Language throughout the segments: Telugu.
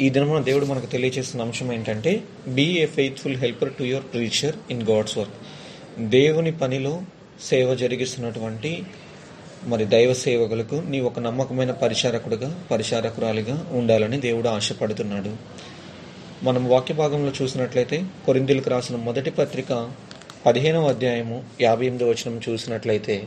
ఈ దినమున దేవుడు మనకు తెలియజేస్తున్న అంశం ఏంటంటే be a faithful helper to your preacher in God's work దేవుని పనిలో సేవ జరిగిస్తున్నటువంటి మరి దైవ సేవకులకు నీ ఒక నమ్మకమైన పరిచారకుడుగా పరిచారకురాలిగా ఉండాలని దేవుడు ఆశపడుతున్నాడు. మనం వాక్య భాగంలో చూసినట్లయితే కొరిందులకు రాసిన మొదటి పత్రిక పదిహేనవ అధ్యాయము యాభై ఎనిమిది వచనం చూసినట్లయితే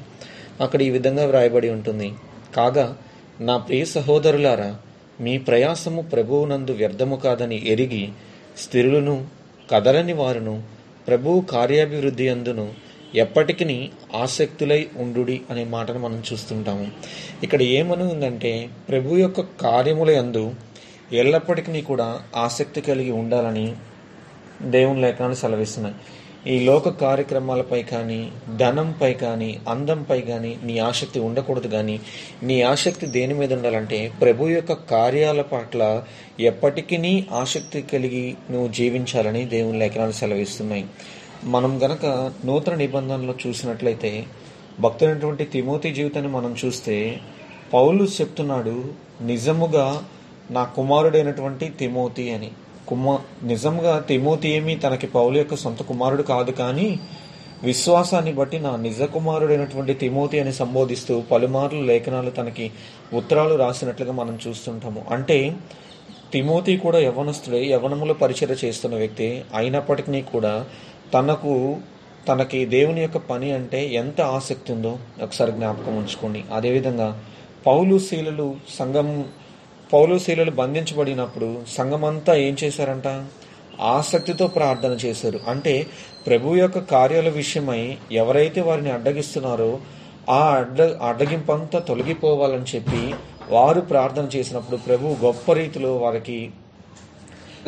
అక్కడ ఈ విధంగా వ్రాయబడి ఉంటుంది. కాగా నా ప్రియ సహోదరులారా మీ ప్రయాసము ప్రభువునందు వ్యర్థము కాదని ఎరిగి స్థిరులను కదలని వారును ప్రభువు కార్యాభివృద్ధి అందును ఎప్పటికీ ఆసక్తులై ఉండుడి అనే మాటను మనం చూస్తుంటాము. ఇక్కడ ఏమనుందంటే ప్రభు యొక్క కార్యముల యందు ఎల్లప్పటికీ కూడా ఆసక్తి కలిగి ఉండాలని దేవుని లేఖనాలు సెలవిస్తున్నాయి. ఈ లోక కార్యక్రమాలపై కానీ ధనంపై కానీ అందంపై కానీ నీ ఆసక్తి ఉండకూడదు కానీ నీ ఆసక్తి దేని మీద ఉండాలంటే ప్రభు యొక్క కార్యాల పట్ల ఎప్పటికీ ఆసక్తి కలిగి నువ్వు జీవించాలని దేవుని లేఖనాలు సెలవిస్తున్నాయి. మనం గనక నూతన నిబంధనలో చూసినట్లయితే భక్తులైనటువంటి తిమోతి జీవితాన్ని మనం చూస్తే పౌలు చెప్తున్నాడు నిజముగా నా కుమారుడైనటువంటి తిమోతి అని. కుమా నిజంగా తిమోతి ఏమి తనకి పౌలు యొక్క సొంత కుమారుడు కాదు కానీ విశ్వాసాన్ని బట్టి నా నిజ కుమారుడైనటువంటి తిమోతి అని సంబోధిస్తూ పలుమార్లు లేఖనాలు తనకి ఉత్తరాలు రాసినట్లుగా మనం చూస్తుంటాము అంటే తిమోతి కూడా యవనస్తుడే యవనములో పరిచయ చేస్తున్న వ్యక్తి అయినప్పటికీ కూడా తనకు తనకి దేవుని యొక్క పని అంటే ఎంత ఆసక్తి ఉందో ఒకసారి జ్ఞాపకం ఉంచుకోండి అదేవిధంగా పౌలు శీలలు సంఘం పౌలు బంధించబడినప్పుడు సంఘమంతా ఏం చేశారంట? ఆసక్తితో ప్రార్థన చేశారు. అంటే ప్రభు యొక్క కార్యాల విషయమై ఎవరైతే వారిని అడ్డగిస్తున్నారో ఆ అడ్డ అడ్డగింపంతా తొలగిపోవాలని చెప్పి వారు ప్రార్థన చేసినప్పుడు ప్రభు గొప్ప రీతిలో వారికి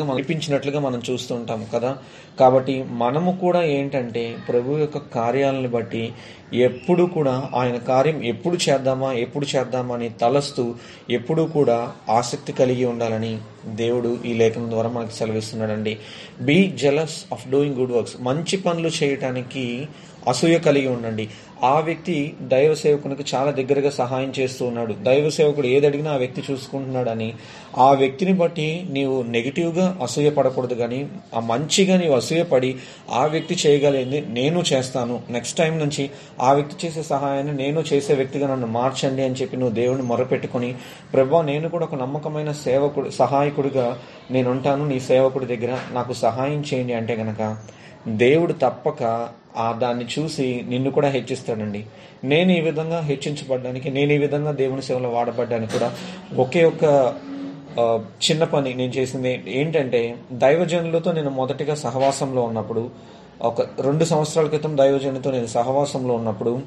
అనిపించినట్లుగా మనం చూస్తుంటాం కదా? కాబట్టి మనము కూడా ఏంటంటే ప్రభు యొక్క కార్యాలను బట్టి ఎప్పుడు కూడా ఆయన కార్యం ఎప్పుడు చేద్దామా ఎప్పుడు చేద్దామా అని తలస్తూ ఎప్పుడూ కూడా ఆసక్తి కలిగి ఉండాలని దేవుడు ఈ లేఖనం ద్వారా మనకు సెలవిస్తున్నాడండి. Be jealous of doing good works మంచి పనులు చేయటానికి అసూయ కలిగి ఉండండి. ఆ వ్యక్తి దైవ సేవకునికి చాలా దగ్గరగా సహాయం చేస్తూ ఉన్నాడు. దైవ సేవకుడు ఏది అడిగినా ఆ వ్యక్తి చూసుకుంటున్నాడని ఆ వ్యక్తిని బట్టి నీవు నెగిటివ్గా అసూయ పడకూడదు కానీ ఆ మంచిగా నీవు అసూయపడి ఆ వ్యక్తి చేయగలిగింది నేను చేస్తాను. నెక్స్ట్ టైం నుంచి ఆ వ్యక్తి చేసే సహాయాన్ని నేను చేసే వ్యక్తిగా నన్ను మార్చండి అని చెప్పి నువ్వు దేవుని మొరపెట్టుకుని ప్రభా నేను కూడా ఒక నమ్మకమైన సేవకుడు సహాయకుడిగా నేను ఉంటాను నీ సేవకుడి దగ్గర నాకు సహాయం చేయండి అంటే గనక దేవుడు తప్పక ఆ దాన్ని చూసి నిన్ను కూడా హెచ్చిస్తాడండి. నేను ఈ విధంగా హెచ్చించబడ్డానికి నేను ఈ విధంగా దేవుని సేవలో వాడబడ్డానికి కూడా ఒకే ఒక చిన్న పని నేను చేసింది ఏంటంటే దైవజనులతో నేను మొదటిగా సహవాసంలో ఉన్నప్పుడు ఒక రెండు సంవత్సరాల క్రితం దైవజనులతో నేను సహవాసంలో ఉన్నప్పుడు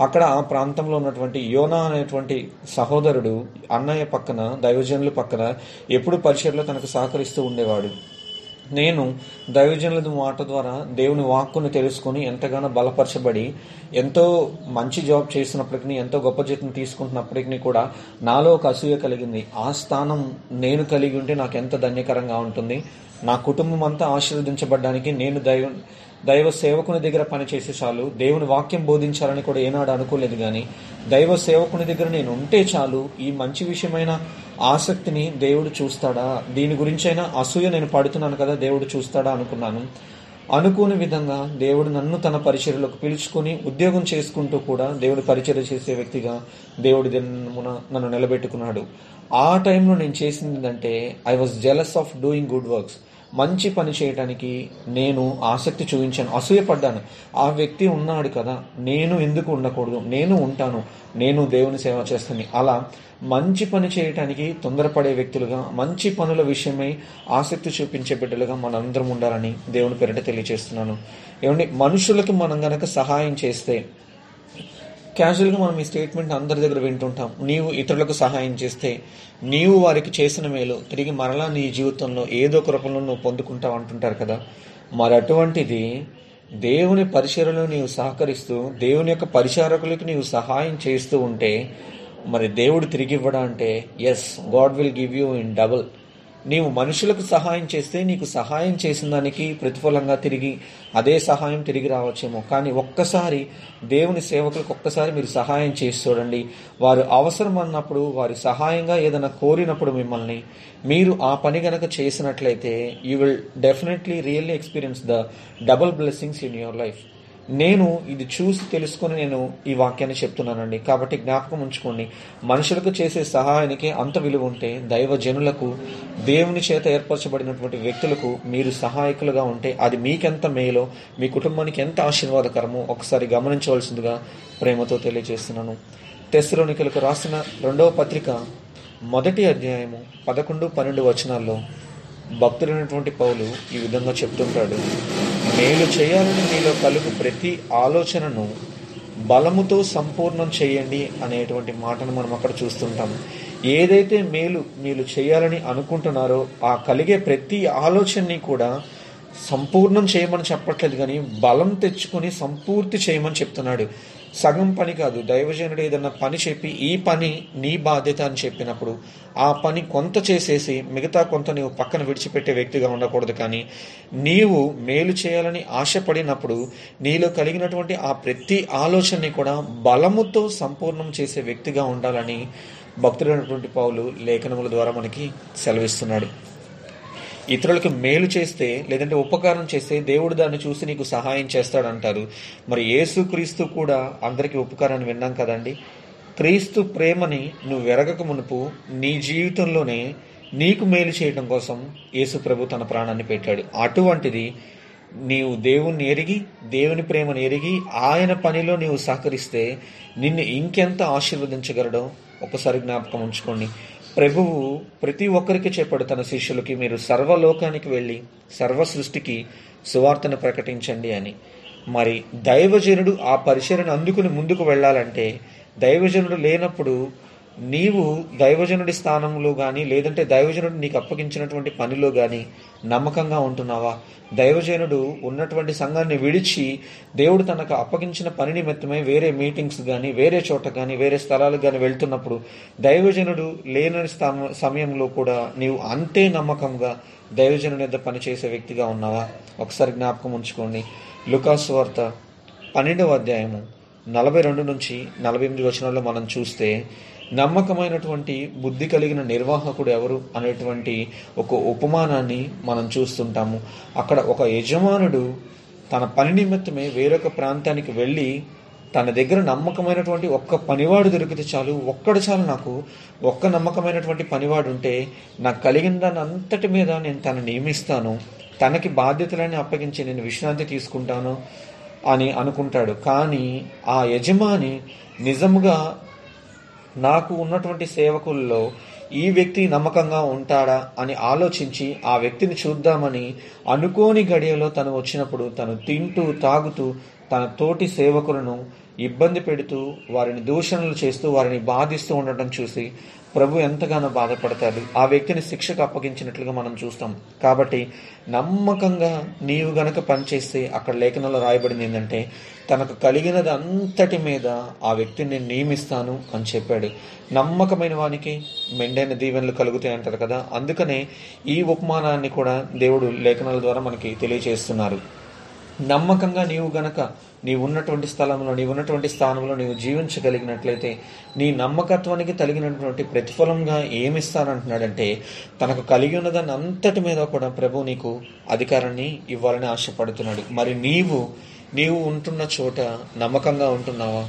అక్కడ ఆ ప్రాంతంలో ఉన్నటువంటి యోనా అనేటువంటి సహోదరుడు అన్నయ్య పక్కన దైవజనుల పక్కన ఎప్పుడు పరిచయంలో తనకు సహకరిస్తూ ఉండేవాడు. నేను దైవజనుల మాట ద్వారా దేవుని వాక్కును తెలుసుకొని ఎంతగానో బలపరచబడి ఎంతో మంచి జాబ్ చేసినప్పటికీ ఎంతో గొప్ప జీతం తీసుకుంటున్నప్పటికీ కూడా నాలో ఒక అసూయ కలిగింది. ఆ స్థానం నేను కలిగి ఉంటే నాకు ఎంత ధన్యకరంగా ఉంటుంది. నా కుటుంబం అంతా ఆశీర్వదించబడ్డానికి నేను దైవ దైవ సేవకుని దగ్గర పనిచేసే చాలు. దేవుని వాక్యం బోధించాలని కూడా ఏనాడు అనుకోలేదు కానీ దైవ సేవకుని దగ్గర నేను ఉంటే చాలు ఈ మంచి విషయమైన ఆసక్తిని దేవుడు చూస్తాడా? దీని గురించైనా అసూయ నేను పడుతున్నాను కదా దేవుడు చూస్తాడా అనుకున్నాను. అనుకోని విధంగా దేవుడు నన్ను తన పరిచర్యలోకి పిలుచుకొని ఉద్యోగం చేసుకుంటూ కూడా దేవుడు పరిచర్య చేసే వ్యక్తిగా దేవుడి దినమున నన్ను నిలబెట్టుకున్నాడు. ఆ టైంలో నేను చేసింది ఏంటంటే I was jealous of doing good works మంచి పని చేయడానికి నేను ఆసక్తి చూపించాను అసూయపడ్డాను. ఆ వ్యక్తి ఉన్నాడు కదా నేను ఎందుకు ఉండకూడదు? నేను ఉంటాను నేను దేవుని సేవ చేస్తాను. అలా మంచి పని చేయటానికి తొందరపడే వ్యక్తులుగా మంచి పనుల విషయమై ఆసక్తి చూపించే బిడ్డలుగా మనందరం ఉండాలని దేవుని పేరిట తెలియజేస్తున్నాను. ఏమండి మనుషులకు మనం గనక సహాయం చేస్తే క్యాజువల్గా మనం ఈ స్టేట్మెంట్ అందరి దగ్గర వింటుంటాం. నీవు ఇతరులకు సహాయం చేస్తే నీవు వారికి చేసిన మేలు తిరిగి మరలా నీ జీవితంలో ఏదో ఒక రూపంలో నువ్వు పొందుకుంటావు అంటుంటారు కదా. మరి అటువంటిది దేవుని పరిచయలో నీవు సహకరిస్తూ దేవుని యొక్క పరిచారకులకు నీవు సహాయం చేస్తూ ఉంటే మరి దేవుడు తిరిగి ఇవ్వడా అంటే yes God will give you in double నీవు మనుషులకు సహాయం చేస్తే నీకు సహాయం చేసిన దానికి ప్రతిఫలంగా తిరిగి అదే సహాయం తిరిగి రావచ్చేమో. కానీ ఒక్కసారి దేవుని సేవకులకు ఒక్కసారి మీరు సహాయం చేసి చూడండి. వారు అవసరం అన్నప్పుడు వారి సహాయంగా ఏదైనా కోరినప్పుడు మిమ్మల్ని మీరు ఆ పని గనక చేసినట్లయితే you will definitely really experience the double blessings in your life నేను ఇది చూసి తెలుసుకొని నేను ఈ వాక్యాన్ని చెప్తున్నానండి. కాబట్టి జ్ఞాపకం ఉంచుకోండి. మనుషులకు చేసే సహాయానికి అంత విలువ ఉంటే దైవ జనులకు దేవుని చేత ఏర్పరచబడినటువంటి వ్యక్తులకు మీరు సహాయకులుగా ఉంటే అది మీకెంత మేలో మీ కుటుంబానికి ఎంత ఆశీర్వాదకరమో ఒకసారి గమనించవలసిందిగా ప్రేమతో తెలియజేస్తున్నాను. తెస్సులోనికలకు రాసిన రెండవ పత్రిక మొదటి అధ్యాయము పదకొండు పన్నెండు వచనాల్లో భక్తుడైనటువంటి పౌలు ఈ విధంగా చెప్తుంటాడు మేలు చేయాలని మీలో కలుగు ప్రతి ఆలోచనను బలముతో సంపూర్ణం చేయండి అనేటువంటి మాటను మనం అక్కడ చూస్తుంటాం. ఏదైతే మేలు మీరు చేయాలని అనుకుంటున్నారో ఆ కలిగే ప్రతి ఆలోచనని కూడా సంపూర్ణం చేయమని చెప్పట్లేదు కానీ బలం తెచ్చుకొని సంపూర్తి చేయమని చెప్తున్నాడు. సగం పని కాదు దైవజనుడు ఏదన్నా పని చెప్పి ఈ పని నీ బాధ్యత అని చెప్పినప్పుడు ఆ పని కొంత చేసేసి మిగతా కొంత నీవు పక్కన విడిచిపెట్టే వ్యక్తిగా ఉండకూడదు కానీ నీవు మేలు చేయాలని ఆశపడినప్పుడు నీలో కలిగినటువంటి ఆ ప్రతి ఆలోచనని కూడా బలముతో సంపూర్ణం చేసే వ్యక్తిగా ఉండాలని భక్తుడైనటువంటి పౌలు లేఖనముల ద్వారా మనకి సెలవిస్తున్నాడు. ఇతరులకు మేలు చేస్తే లేదంటే ఉపకారం చేస్తే దేవుడు దాన్ని చూసి నీకు సహాయం చేస్తాడంటారు. మరి యేసుక్రీస్తు కూడా అందరికీ ఉపకారాన్ని విన్నాం కదండి? క్రీస్తు ప్రేమని నువ్వు వెరగక మునుపు నీ జీవితంలోనే నీకు మేలు చేయడం కోసం యేసు ప్రభు తన ప్రాణాన్ని పెట్టాడు. అటువంటిది నీవు దేవుణ్ణి ఎరిగి దేవుని ప్రేమను ఎరిగి ఆయన పనిలో నీవు సహకరిస్తే నిన్ను ఇంకెంత ఆశీర్వదించగలడో ఒకసారి జ్ఞాపకం ఉంచుకోండి. ప్రభువు ప్రతి ఒక్కరికి చెప్పాడు తన శిష్యులకి మీరు సర్వలోకానికి వెళ్ళి సర్వ సృష్టికి సువార్తను ప్రకటించండి అని. మరి దైవజనుడు ఆ పరిచయను అందుకుని ముందుకు వెళ్ళాలంటే దైవజనుడు లేనప్పుడు నీవు దైవజనుడి స్థానంలో కానీ లేదంటే దైవజనుడు నీకు అప్పగించినటువంటి పనిలో కానీ నమ్మకంగా ఉంటున్నావా? దైవజనుడు ఉన్నటువంటి సంఘాన్ని విడిచి దేవుడు తనకు అప్పగించిన పని నిమిత్తమై వేరే మీటింగ్స్ కానీ వేరే చోట కానీ వేరే స్థలాలకు కానీ వెళ్తున్నప్పుడు దైవజనుడు లేని సమయంలో కూడా నీవు అంతే నమ్మకంగా దైవజనుడి మీద పనిచేసే వ్యక్తిగా ఉన్నావా? ఒకసారి జ్ఞాపకం ఉంచుకోండి. లుకాస్ వార్త పన్నెండవ అధ్యాయము నలభై రెండు నుంచి నలభై ఎనిమిది వచనాల్లో మనం చూస్తే నమ్మకమైనటువంటి బుద్ధి కలిగిన నిర్వాహకుడు ఎవరు అనేటువంటి ఒక ఉపమానాన్ని మనం చూస్తుంటాము. అక్కడ ఒక యజమానుడు తన పని నిమిత్తమే వేరొక ప్రాంతానికి వెళ్ళి తన దగ్గర నమ్మకమైనటువంటి ఒక్క పనివాడు దొరికితే చాలు ఒక్కడు చాలు నాకు. ఒక్క నమ్మకమైనటువంటి పనివాడు ఉంటే నాకు కలిగిన దాని అంతటి మీద నేను తను నియమిస్తాను. తనకి బాధ్యతలని అప్పగించి నేను విశ్రాంతి తీసుకుంటాను అని అనుకుంటాడు. కానీ ఆ యజమాని నిజముగా నాకు ఉన్నటువంటి సేవకుల్లో ఈ వ్యక్తి నమ్మకంగా ఉంటాడా అని ఆలోచించి ఆ వ్యక్తిని చూద్దామని అనుకోని గడియలో తను వచ్చినప్పుడు తను తింటూ తాగుతూ తన తోటి సేవకులను ఇబ్బంది పెడుతూ వారిని దూషణలు చేస్తూ వారిని బాధిస్తూ ఉండటం చూసి ప్రభు ఎంతగానో బాధపడతాడు. ఆ వ్యక్తిని శిక్షకు అప్పగించినట్లుగా మనం చూస్తాం. కాబట్టి నమ్మకంగా నీవు గనక పనిచేస్తే అక్కడ లేఖనంలో రాయబడింది ఏంటంటే తనకు కలిగినది అంతటి మీద ఆ వ్యక్తిని నియమిస్తాను అని చెప్పాడు. నమ్మకమైన వానికి మెండైన దీవెనలు కలుగుతాయి అంటారు కదా. అందుకనే ఈ ఉపమానాన్ని కూడా దేవుడు లేఖనాల ద్వారా మనకి తెలియజేస్తున్నారు నమ్మకంగా నీవు గనక నీవు ఉన్నటువంటి స్థలంలో నీవు ఉన్నటువంటి స్థానంలో నీవు జీవించగలిగినట్లయితే నీ నమ్మకత్వానికి కలిగినటువంటి ప్రతిఫలంగా ఏమిస్తానంటున్నాడంటే తనకు కలిగి ఉన్నదాన్ని అంతటి మీద కూడా ప్రభు నీకు అధికారాన్ని ఇవ్వాలని ఆశపడుతున్నాడు. మరి నీవు నీవు ఉంటున్న చోట నమ్మకంగా ఉంటున్నావా?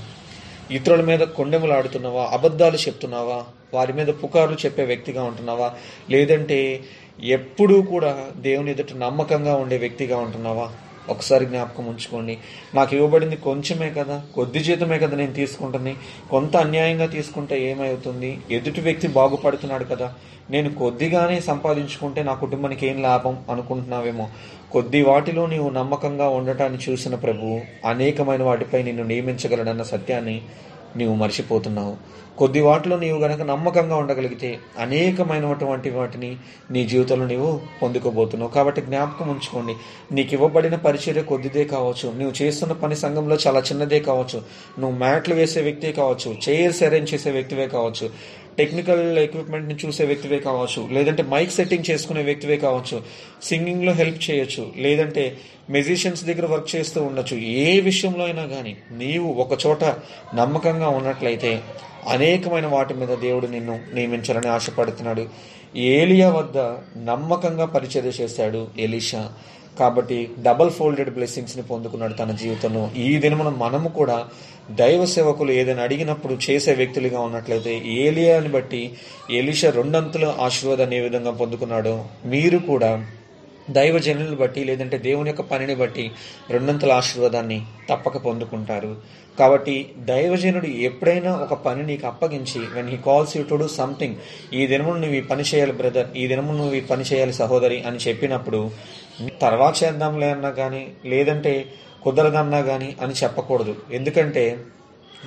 ఇతరుల మీద కొండెములాడుతున్నావా? అబద్ధాలు చెప్తున్నావా? వారి మీద పుకార్లు చెప్పే వ్యక్తిగా ఉంటున్నావా? లేదంటే ఎప్పుడూ కూడా దేవుని ఎదుట నమ్మకంగా ఉండే వ్యక్తిగా ఉంటున్నావా? ఒకసారి జ్ఞాపకం ఉంచుకోండి. నాకు ఇవ్వబడింది కొంచెమే కదా కొద్ది జీతమే కదా నేను తీసుకుంటుంది కొంత అన్యాయంగా తీసుకుంటే ఏమవుతుంది? ఎదుటి వ్యక్తి బాగుపడుతున్నాడు కదా. నేను కొద్దిగానే సంపాదించుకుంటే నా కుటుంబానికి ఏం లాభం అనుకుంటున్నావేమో. కొద్ది వాటిలో నీవు నమ్మకంగా ఉండటాన్ని చూసిన ప్రభు అనేకమైన వాటిపై నిన్ను నియమించగలడన్న సత్యాన్ని నీవు మర్చిపోతున్నావు. కొద్ది వాటిలో నీవు గనక నమ్మకంగా ఉండగలిగితే అనేకమైనటువంటి వాటిని నీ జీవితంలో నీవు పొందుకోబోతున్నావు. కాబట్టి జ్ఞాపకం ఉంచుకోండి. నీకు ఇవ్వబడిన పరిచర్య కొద్దిదే కావచ్చు. నువ్వు చేస్తున్న పని సంఘంలో చాలా చిన్నదే కావచ్చు. నువ్వు మ్యాట్లు వేసే వ్యక్తే కావచ్చు. చైర్స్ అరేంజ్ చేసే వ్యక్తివే కావచ్చు. టెక్నికల్ ఎక్విప్మెంట్ని చూసే వ్యక్తివే కావచ్చు. లేదంటే మైక్ సెట్టింగ్ చేసుకునే వ్యక్తివే కావచ్చు. సింగింగ్లో హెల్ప్ చేయొచ్చు. లేదంటే మ్యూజిషియన్స్ దగ్గర వర్క్ చేస్తూ ఉండొచ్చు. ఏ విషయంలో అయినా కానీ నీవు ఒక చోట నమ్మకంగా ఉన్నట్లయితే అనేకమైన వాటి మీద దేవుడు నిన్ను నియమించాలని ఆశపడుతున్నాడు. ఏలియా వద్ద నమ్మకంగా పరిచర్య చేశాడు ఎలీషా. కాబట్టి డబల్ ఫోల్డెడ్ బ్లెస్సింగ్స్ని పొందుకున్నాడు తన జీవితంలో. ఈ దినమున మనము కూడా దైవ సేవకులు ఏదైనా అడిగినప్పుడు చేసే వ్యక్తులుగా ఉన్నట్లయితే ఏలియాని బట్టి ఎలీషా రెండంతుల ఆశీర్వాదాన్ని ఏ విధంగా పొందుకున్నాడో మీరు కూడా దైవ జనులను బట్టి లేదంటే దేవుని యొక్క పనిని బట్టి రెండంతల ఆశీర్వాదాన్ని తప్పక పొందుకుంటారు. కాబట్టి దైవజనుడు ఎప్పుడైనా ఒక పని నీకు అప్పగించి when he calls you to do something ఈ దినమును నువ్వు ఈ పని చేయాలి బ్రదర్ ఈ దినమును నువ్వు ఈ పని చేయాలి సహోదరి అని చెప్పినప్పుడు తర్వాత చేద్దాంలే అన్నా కానీ లేదంటే కుదరదన్నా కానీ అని చెప్పకూడదు. ఎందుకంటే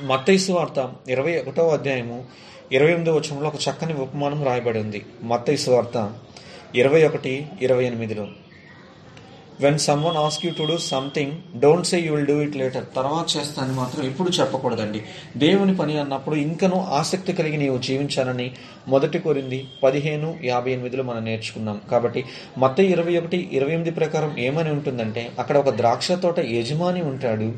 మత్తైసు వార్త ఇరవై ఒకటో అధ్యాయము ఇరవై ఎనిమిదో వచనంలో ఒక చక్కని ఉపమానం రాయబడి ఉంది. మత్తైసు వార్త ఇరవై ఒకటి ఇరవై ఎనిమిదిలో. When someone ask you to do something don't say you will do it later తర్వాత చేస్తానని మాత్రం ఎప్పుడు చెప్పకూడదండి. దేవుని పని అన్నప్పుడు ఇంకనూ ఆసక్తి కలిగి నీవు జీవించాలని మొదటి కోరింది పదిహేను యాభై ఎనిమిదిలో మనం నేర్చుకున్నాం. కాబట్టి మొత్తం ఇరవై ఒకటి ఇరవై ఎనిమిది ప్రకారం ఏమని ఉంటుందంటే అక్కడ ఒక ద్రాక్ష తోట యజమాని ఉంటాడు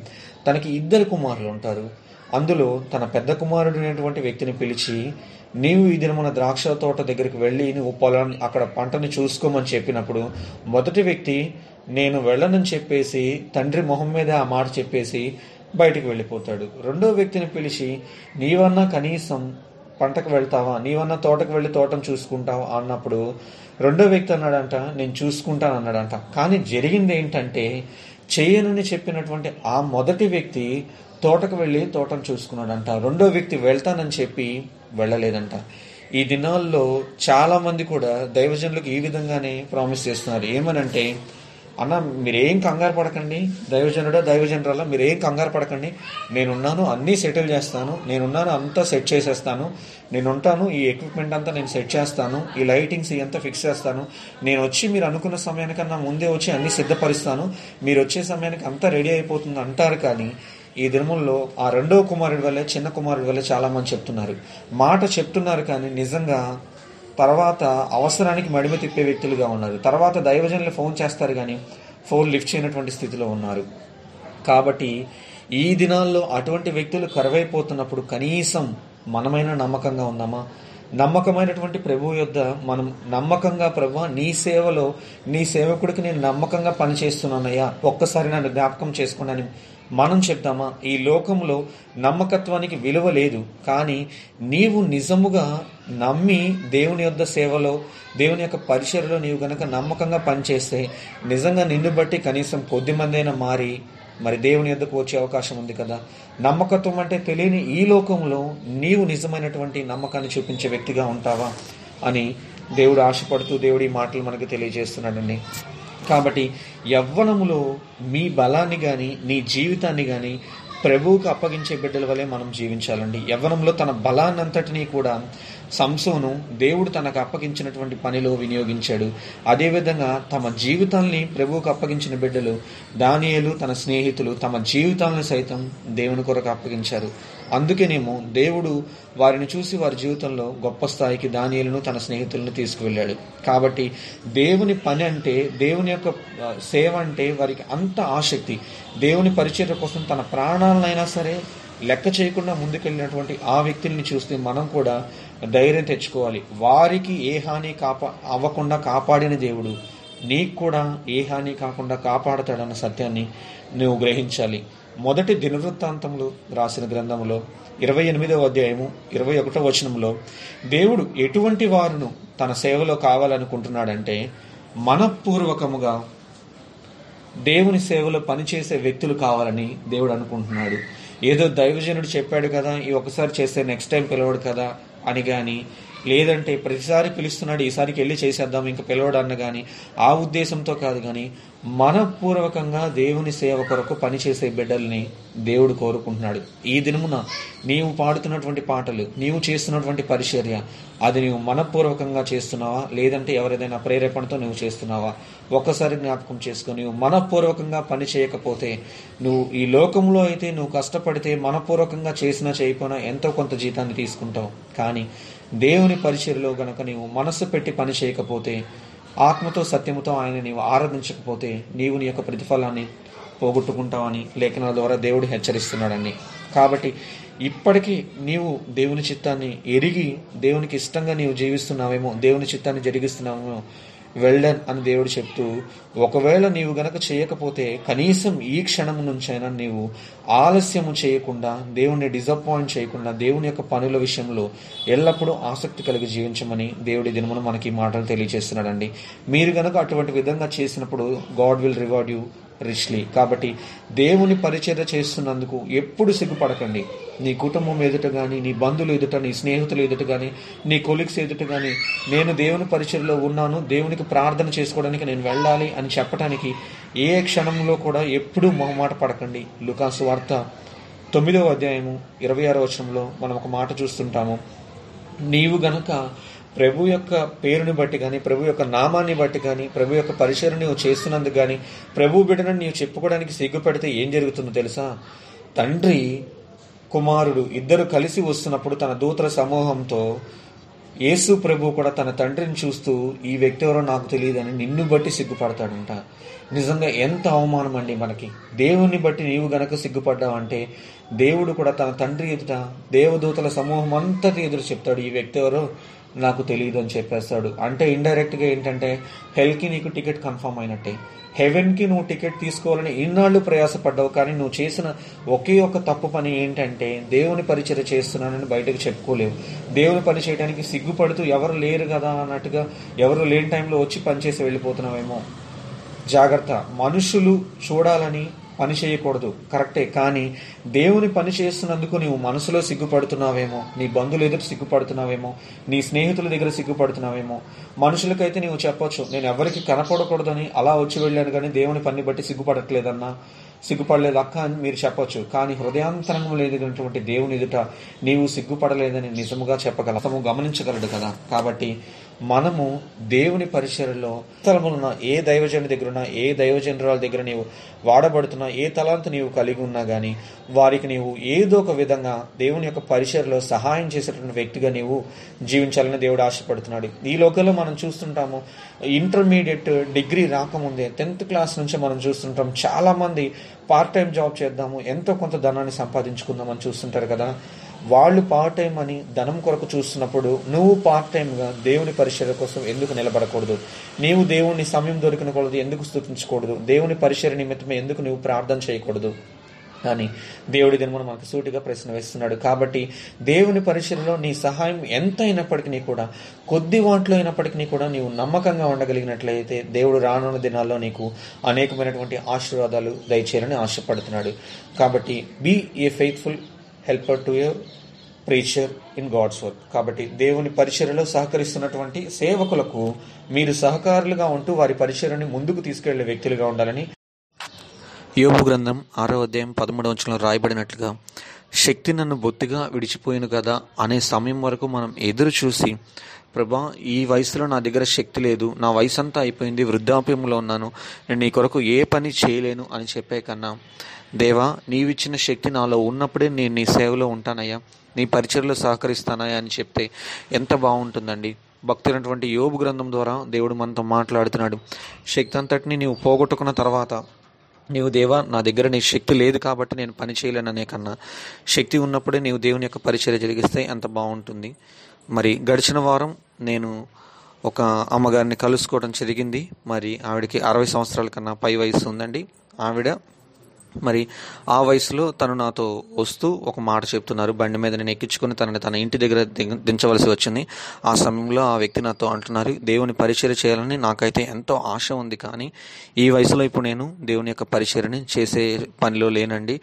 తనకి ఇద్దరు కుమారులు ఉంటారు. అందులో తన పెద్ద కుమారుడైనటువంటి వ్యక్తిని పిలిచి నీవు ఈ దినమున ద్రాక్ష తోట దగ్గరికి వెళ్ళి నువ్వు పొలాన్ని అక్కడ పంటని చూసుకోమని చెప్పినప్పుడు మొదటి వ్యక్తి నేను వెళ్ళనని చెప్పేసి తండ్రి మొహం మీద ఆ మాట చెప్పేసి బయటికి వెళ్ళిపోతాడు. రెండో వ్యక్తిని పిలిచి నీవన్నా కనీసం పంటకు వెళ్తావా? నీవన్నా తోటకు వెళ్ళి తోటను చూసుకుంటావా? అన్నప్పుడు రెండో వ్యక్తి అన్నాడంట నేను చూసుకుంటాను అన్నాడంట. కానీ జరిగింది ఏంటంటే చేయనని చెప్పినటువంటి ఆ మొదటి వ్యక్తి తోటకు వెళ్ళి తోటను చూసుకున్నాడంట. రెండో వ్యక్తి వెళ్తానని చెప్పి వెళ్ళలేదంట. ఈ దినాల్లో చాలా మంది కూడా దైవజనులకు ఈ విధంగానే ప్రామిస్ చేస్తున్నారు. ఏమనంటే అన్న మీరేం కంగారు పడకండి. దైవజనుడా దైవజనురాలా మీరేం కంగారు పడకండి. నేనున్నాను అన్నీ సెటిల్ చేస్తాను. నేనున్నాను అంతా సెట్ చేసేస్తాను. నేను ఉంటాను ఈ ఎక్విప్మెంట్ అంతా నేను సెట్ చేస్తాను. ఈ లైటింగ్స్ ఇవంతా ఫిక్స్ చేస్తాను. నేను వచ్చి మీరు అనుకున్న సమయానికన్నా ముందే వచ్చి అన్ని సిద్ధపరుస్తాను. మీరు వచ్చే సమయానికి అంతా రెడీ అయిపోతుంది అంటారు కానీ ఈ దినముల్లో ఆ రెండో కుమారుడి వల్లే చిన్న కుమారుడి వల్లే చాలా మంది చెప్తున్నారు. మాట చెప్తున్నారు కానీ నిజంగా తర్వాత అవసరానికి మడిమ తిప్పే వ్యక్తులుగా ఉన్నారు. తర్వాత దైవజనులు ఫోన్ చేస్తారు కానీ ఫోన్ లిఫ్ట్ చేయనటువంటి స్థితిలో ఉన్నారు. కాబట్టి ఈ దినాల్లో అటువంటి వ్యక్తులు కరువైపోతున్నప్పుడు కనీసం మనమైనా నమ్మకంగా ఉన్నామా నమ్మకమైనటువంటి ప్రభు యొద్ద మనం నమ్మకంగా ప్రభు నీ సేవలో నీ సేవకుడికి నేను నమ్మకంగా పనిచేస్తున్నానయ్యా. ఒక్కసారి నన్ను జ్ఞాపకం చేసుకున్నాను మనం చెప్తామా? ఈ లోకంలో నమ్మకత్వానికి విలువ లేదు. కానీ నీవు నిజముగా నమ్మి దేవుని యొక్క సేవలో దేవుని యొక్క పరిచయలో నీవు గనక నమ్మకంగా పనిచేస్తే నిజంగా నిన్ను బట్టి కనీసం కొద్ది మందైనా మారి మరి దేవుని యొద్దకు వచ్చే అవకాశం ఉంది కదా? నమ్మకత్వం అంటే తెలియని ఈ లోకంలో నీవు నిజమైనటువంటి నమ్మకాన్ని చూపించే వ్యక్తిగా ఉంటావా? అని దేవుడు ఆశపడుతూ దేవుడి మాటలు మనకు తెలియజేస్తున్నాడండి. కాబట్టి యవ్వనములో మీ బలాన్ని కానీ నీ జీవితాన్ని కానీ ప్రభువుకు అప్పగించే బిడ్డల వలె మనం జీవించాలండి. యవ్వనంలో తన బలాన్నంతటినీ కూడా సంసోను దేవుడు తనకు అప్పగించినటువంటి పనిలో వినియోగించాడు. అదేవిధంగా తమ జీవితాల్ని ప్రభువుకు అప్పగించిన బిడ్డలు దానియలు తన స్నేహితులు తమ జీవితాలను సైతం దేవుని కొరకు అప్పగించారు. అందుకేనేమో దేవుడు వారిని చూసి వారి జీవితంలో గొప్ప స్థాయికి దానియలను తన స్నేహితులను తీసుకువెళ్ళాడు. కాబట్టి దేవుని పని అంటే దేవుని యొక్క సేవ అంటే వారికి అంత ఆసక్తి. దేవుని పరిచర్య కోసం తన ప్రాణాలనైనా సరే లెక్క చేయకుండా ముందుకెళ్ళినటువంటి ఆ వ్యక్తుల్ని చూస్తే మనం కూడా ధైర్యం తెచ్చుకోవాలి. వారికి ఏ హాని కాపా అవ్వకుండా కాపాడిన దేవుడు నీకు కూడా ఏ హాని కాకుండా కాపాడతాడన్న సత్యాన్ని నువ్వు గ్రహించాలి. మొదటి దినవృత్తాంతంలో రాసిన గ్రంథంలో ఇరవై ఎనిమిదవ అధ్యాయము ఇరవై ఒకటో వచనంలో దేవుడు ఎటువంటి వారును తన సేవలో కావాలనుకుంటున్నాడంటే మనపూర్వకముగా దేవుని సేవలో పనిచేసే వ్యక్తులు కావాలని దేవుడు అనుకుంటున్నాడు. ఏదో దైవజనుడు చెప్పాడు కదా ఈ ఒకసారి చేస్తే నెక్స్ట్ టైం పిలవడు కదా అని కానీ లేదంటే ప్రతిసారి పిలుస్తున్నాడు ఈసారికి వెళ్ళి చేసేద్దాం ఇంకా పిలవడు అన్న కానీ ఆ ఉద్దేశంతో కాదు కానీ మనపూర్వకంగా దేవుని సేవ కొరకు పనిచేసే బిడ్డల్ని దేవుడు కోరుకుంటున్నాడు. ఈ దినమున నీవు పాడుతున్నటువంటి పాటలు నీవు చేస్తున్నటువంటి పరిచర్య అది నీవు మనపూర్వకంగా చేస్తున్నావా? లేదంటే ఎవరిదైనా ప్రేరేపణతో నువ్వు చేస్తున్నావా? ఒక్కసారి జ్ఞాపకం చేసుకో నువ్వు మనపూర్వకంగా పని చేయకపోతే నువ్వు ఈ లోకంలో అయితే నువ్వు కష్టపడితే మనపూర్వకంగా చేసినా చేయకపోయినా ఎంతో కొంత జీతాన్ని తీసుకుంటావు. కానీ దేవుని పరిచయలో గనక నీవు మనస్సు పెట్టి పని చేయకపోతే ఆత్మతో సత్యముతో ఆయన నీవు ఆరాధించకపోతే నీవు నీ యొక్క ప్రతిఫలాన్ని పోగొట్టుకుంటావని లేఖనాల ద్వారా దేవుడు హెచ్చరిస్తున్నాడని కాబట్టి ఇప్పటికీ నీవు దేవుని చిత్తాన్ని ఎరిగి దేవునికి ఇష్టంగా నీవు జీవిస్తున్నావేమో దేవుని చిత్తాన్ని జరిగిస్తున్నావేమో వెల్డన్ అని దేవుడు చెప్తూ ఒకవేళ నీవు గనక చేయకపోతే కనీసం ఈ క్షణం నుంచైనా నీవు ఆలస్యము చేయకుండా దేవుణ్ణి డిసప్పాయింట్ చేయకుండా దేవుని యొక్క పనుల విషయంలో ఎల్లప్పుడూ ఆసక్తి కలిగి జీవించమని దేవుడి దినమును మనకి ఈ మాటలు తెలియజేస్తున్నాడండి. మీరు గనక అటువంటి విధంగా చేసినప్పుడు God will reward you richly కాబట్టి దేవుని పరిచర్య చేస్తున్నందుకు ఎప్పుడు సిగ్గుపడకండి. నీ కుటుంబం ఎదుట కానీ నీ బంధువులు ఎదుట నీ స్నేహితులు ఎదుట కానీ నీ కొలీగ్స్ ఎదుట కానీ నేను దేవుని పరిచయలో ఉన్నాను. దేవునికి ప్రార్థన చేసుకోవడానికి నేను వెళ్ళాలి అని చెప్పడానికి ఏ క్షణంలో కూడా ఎప్పుడూ మొహమాట పడకండి. లుకాసు వార్త తొమ్మిదవ అధ్యాయము ఇరవై ఆరో వచనంలో మనం ఒక మాట చూస్తుంటాము. నీవు గనక ప్రభు యొక్క పేరుని బట్టి కానీ ప్రభు యొక్క నామాన్ని బట్టి కానీ ప్రభు యొక్క పరిచయం నీవు చేస్తున్నందుకు కానీ ప్రభు బిడ్డను నీవు చెప్పుకోవడానికి సిగ్గుపడితే ఏం జరుగుతుందో తెలుసా? తండ్రి కుమారుడు ఇద్దరు కలిసి వస్తున్నప్పుడు తన దూతల సమూహంతో యేసు ప్రభు కూడా తన తండ్రిని చూస్తూ ఈ వ్యక్తి ఎవరో నాకు తెలియదని నిన్ను బట్టి సిగ్గుపడతాడంట. నిజంగా ఎంత అవమానం అండి మనకి. దేవుని బట్టి నీవు గనక సిగ్గుపడ్డావంటే దేవుడు కూడా తన తండ్రి ఎదుట దేవదూతల సమూహం అంతటి ఎదురు చెప్తాడు ఈ వ్యక్తి ఎవరో నాకు తెలియదు అని చెప్పేస్తాడు. అంటే ఇండైరెక్ట్గా ఏంటంటే హెల్కి నీకు టికెట్ కన్ఫర్మ్ అయినట్టే. హెవెన్కి నువ్వు టికెట్ తీసుకోవాలని ఇన్నాళ్ళు ప్రయాసపడ్డావు కానీ నువ్వు చేసిన ఒకే ఒక తప్పు పని ఏంటంటే దేవుని పరిచయం చేస్తున్నానని బయటకు చెప్పుకోలేవు. దేవుని పని చేయడానికి సిగ్గుపడుతూ ఎవరు లేరు కదా అన్నట్టుగా ఎవరు లేని టైంలో వచ్చి పనిచేసి వెళ్ళిపోతున్నావేమో. జాగ్రత్త. మనుషులు చూడాలని పని చేయకూడదు. కరెక్టే. కానీ దేవుని పని చేస్తున్నందుకు నీవు మనసులో సిగ్గుపడుతున్నావేమో నీ బంధువులు ఎదురు సిగ్గుపడుతున్నావేమో నీ స్నేహితుల దగ్గర సిగ్గుపడుతున్నావేమో మనుషులకైతే నీవు చెప్పొచ్చు నేను ఎవరికి కనపడకూడదని అలా వచ్చి వెళ్ళాను కానీ దేవుని పని బట్టి సిగ్గుపడట్లేదన్నా సిగ్గుపడలేదు అక్క అని మీరు చెప్పొచ్చు. కానీ హృదయాంతరంగం లేదటువంటి దేవుని ఎదుట నీవు సిగ్గుపడలేదని నిజముగా చెప్పగల అతము గమనించగలడు కదా. కాబట్టి మనము దేవుని పరిసరలో తలములున్న ఏ దైవజనుడి దగ్గర ఉన్నా ఏ దైవజనురాల దగ్గర నీవు వాడబడుతున్నా ఏ తలాంత నీవు కలిగి ఉన్నా కానీ వారికి నీవు ఏదో ఒక విధంగా దేవుని యొక్క పరిసరలో సహాయం చేసేటువంటి వ్యక్తిగా నీవు జీవించాలని దేవుడు ఆశపడుతున్నాడు. ఈ లోకంలో మనం చూస్తుంటాము ఇంటర్మీడియట్ డిగ్రీ రాకముందే టెన్త్ క్లాస్ నుంచి మనం చూస్తుంటాం చాలామంది పార్ట్ టైం జాబ్ చేద్దాము ఎంతో కొంత ధనాన్ని సంపాదించుకుందామని చూస్తుంటారు కదా. వాళ్ళు పార్ట్ టైం అని ధనం కొరకు చూస్తున్నప్పుడు నువ్వు పార్ట్ టైంగా దేవుని పరిచర్య కోసం ఎందుకు నిలబడకూడదు? నీవు దేవుని సమయం దొరికిన కొలది ఎందుకు స్థుతించకూడదు దేవుని పరిచర్య నిమిత్తమే ఎందుకు నువ్వు ప్రార్థన చేయకూడదు? కానీ దేవుడి దినమును మనకు సూటిగా ప్రశ్న వేస్తున్నాడు. కాబట్టి దేవుని పరిచయలో నీ సహాయం ఎంత అయినప్పటికీ కూడా కొద్ది వాంట్లో అయినప్పటికీ కూడా నీవు నమ్మకంగా ఉండగలిగినట్లయితే దేవుడు రానున్న దినాల్లో నీకు అనేకమైనటువంటి ఆశీర్వాదాలు దయచేయాలని ఆశపడుతున్నాడు. కాబట్టి be a faithful helper to your preacher in God's work కాబట్టి దేవుని పరిచర్యలో సహకరిస్తున్నటువంటి సేవకులకు మీరు సహకారులుగా ఉంటూ వారి పరిచర్యని ముందుకు తీసుకెళ్ళే వ్యక్తులుగా ఉండాలని యోగు గ్రంథం ఆరో అధ్యాయం పదమూడవ వచనంలో రాయబడినట్లుగా శక్తి నన్ను బొత్తిగా విడిచిపోయిను కదా అనే సమయం వరకు మనం ఎదురు చూసి ప్రభా ఈ వయసులో నా దగ్గర శక్తి లేదు నా వయసు అంతా అయిపోయింది వృద్ధాప్యంలో ఉన్నాను నేను నీ కొరకు ఏ పని చేయలేను అని చెప్పే కన్నా దేవా నీవిచ్చిన శక్తి నాలో ఉన్నప్పుడే నేను నీ సేవలో ఉంటానయ్యా. నీ పరిచయలో సహకరిస్తానా అని చెప్తే ఎంత బాగుంటుందండి. భక్తులైనటువంటి యోబు గ్రంథం ద్వారా దేవుడు మనతో మాట్లాడుతున్నాడు. శక్తి అంతటిని నీవు పోగొట్టుకున్న తర్వాత నీవు దేవా నా దగ్గర నీ శక్తి లేదు కాబట్టి నేను పని చేయలేననే కన్నా శక్తి ఉన్నప్పుడే నీవు దేవుని యొక్క పరిచయం జరిగిస్తే ఎంత బాగుంటుంది. మరి గడిచిన వారం నేను ఒక అమ్మగారిని కలుసుకోవడం జరిగింది. మరి ఆవిడకి అరవై సంవత్సరాల కన్నా పై వయసు ఉందండి. ఆవిడ మరి ఆ వయసులో తను నాతో వస్తూ ఒక మాట చెప్తున్నారు. బండి మీద నేను ఎక్కించుకుని తనని తన ఇంటి దగ్గర దించవలసి వచ్చింది. ఆ సమయంలో ఆ వ్యక్తి నాతో అంటున్నారు దేవుని పరిచయం చేయాలని నాకైతే ఎంతో ఆశ ఉంది కానీ ఈ వయసులో ఇప్పుడు నేను దేవుని యొక్క పరిచయని చేసే పనిలో లేనండి.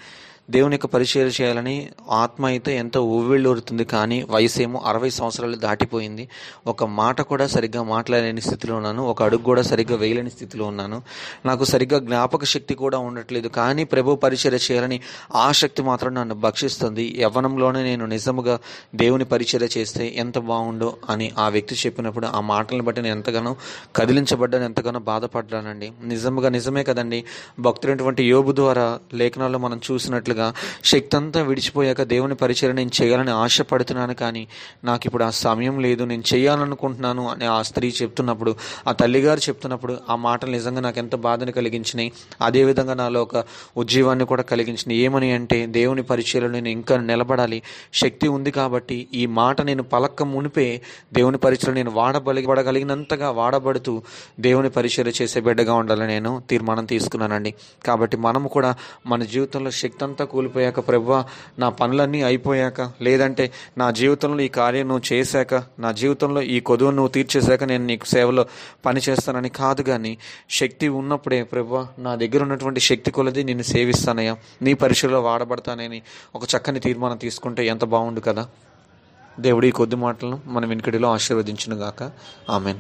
దేవుని యొక్క పరిచయం చేయాలని ఆత్మ అయితే ఎంతో ఉవ్విళ్ళూరుతుంది కానీ వయసు ఏమో అరవై సంవత్సరాలు దాటిపోయింది. ఒక మాట కూడా సరిగ్గా మాట్లాడలేని స్థితిలో ఉన్నాను. ఒక అడుగు కూడా సరిగ్గా వేయలేని స్థితిలో ఉన్నాను. నాకు సరిగ్గా జ్ఞాపక శక్తి కూడా ఉండట్లేదు. కానీ ప్రభు పరిచర్య చేయాలని ఆ శక్తి మాత్రం నన్ను భక్షిస్తుంది. యవ్వనంలోనే నేను నిజముగా దేవుని పరిచర్య చేస్తే ఎంత బాగుండో అని ఆ వ్యక్తి చెప్పినప్పుడు ఆ మాటలను బట్టి నేను ఎంతగానో కదిలించబడ్డాను ఎంతగానో బాధపడ్డానండి. నిజముగా నిజమే కదండి. భక్తులైనటువంటి యోబు ద్వారా లేఖనాల్లో మనం చూసినట్లు చెప్పినట్లుగా శక్తి అంతా విడిచిపోయాక దేవుని పరిచయం నేను చేయాలని ఆశపడుతున్నాను కానీ నాకు ఇప్పుడు ఆ సమయం లేదు. నేను చేయాలనుకుంటున్నాను అని ఆ స్త్రీ చెప్తున్నప్పుడు ఆ తల్లిగారు చెప్తున్నప్పుడు ఆ మాటలు నిజంగా నాకు ఎంత బాధని కలిగించినాయి. అదేవిధంగా నాలో ఒక ఉజ్జీవాన్ని కూడా కలిగించినాయి. ఏమని అంటే దేవుని పరిచయలో నేను ఇంకా నిలబడాలి. శక్తి ఉంది కాబట్టి ఈ మాట నేను పలక్క మునిపే దేవుని పరిచయం నేను వాడబడగలిగినంతగా వాడబడుతూ దేవుని పరిచయం చేసే బిడ్డగా ఉండాలని నేను తీర్మానం తీసుకున్నానండి. కాబట్టి మనము కూడా మన జీవితంలో శక్తి అంతా కూలిపోయాక ప్రభు నా పనులన్నీ అయిపోయాక లేదంటే నా జీవితంలో ఈ కార్యం నువ్వు చేశాక నా జీవితంలో ఈ కొదువు నువ్వు తీర్చేశాక నేను నీకు సేవలో పని చేస్తానని కాదు కానీ శక్తి ఉన్నప్పుడే ప్రభు నా దగ్గర ఉన్నటువంటి శక్తి కొలది నిన్ను సేవిస్తానయ్యా. నీ పరిచయలో వాడబడతానని ఒక చక్కని తీర్మానం తీసుకుంటే ఎంత బాగుండు కదా? దేవుడి ఈ కొద్ది మాటలను మన వెనుకడిలో ఆశీర్వదించును గాక ఆమెన్.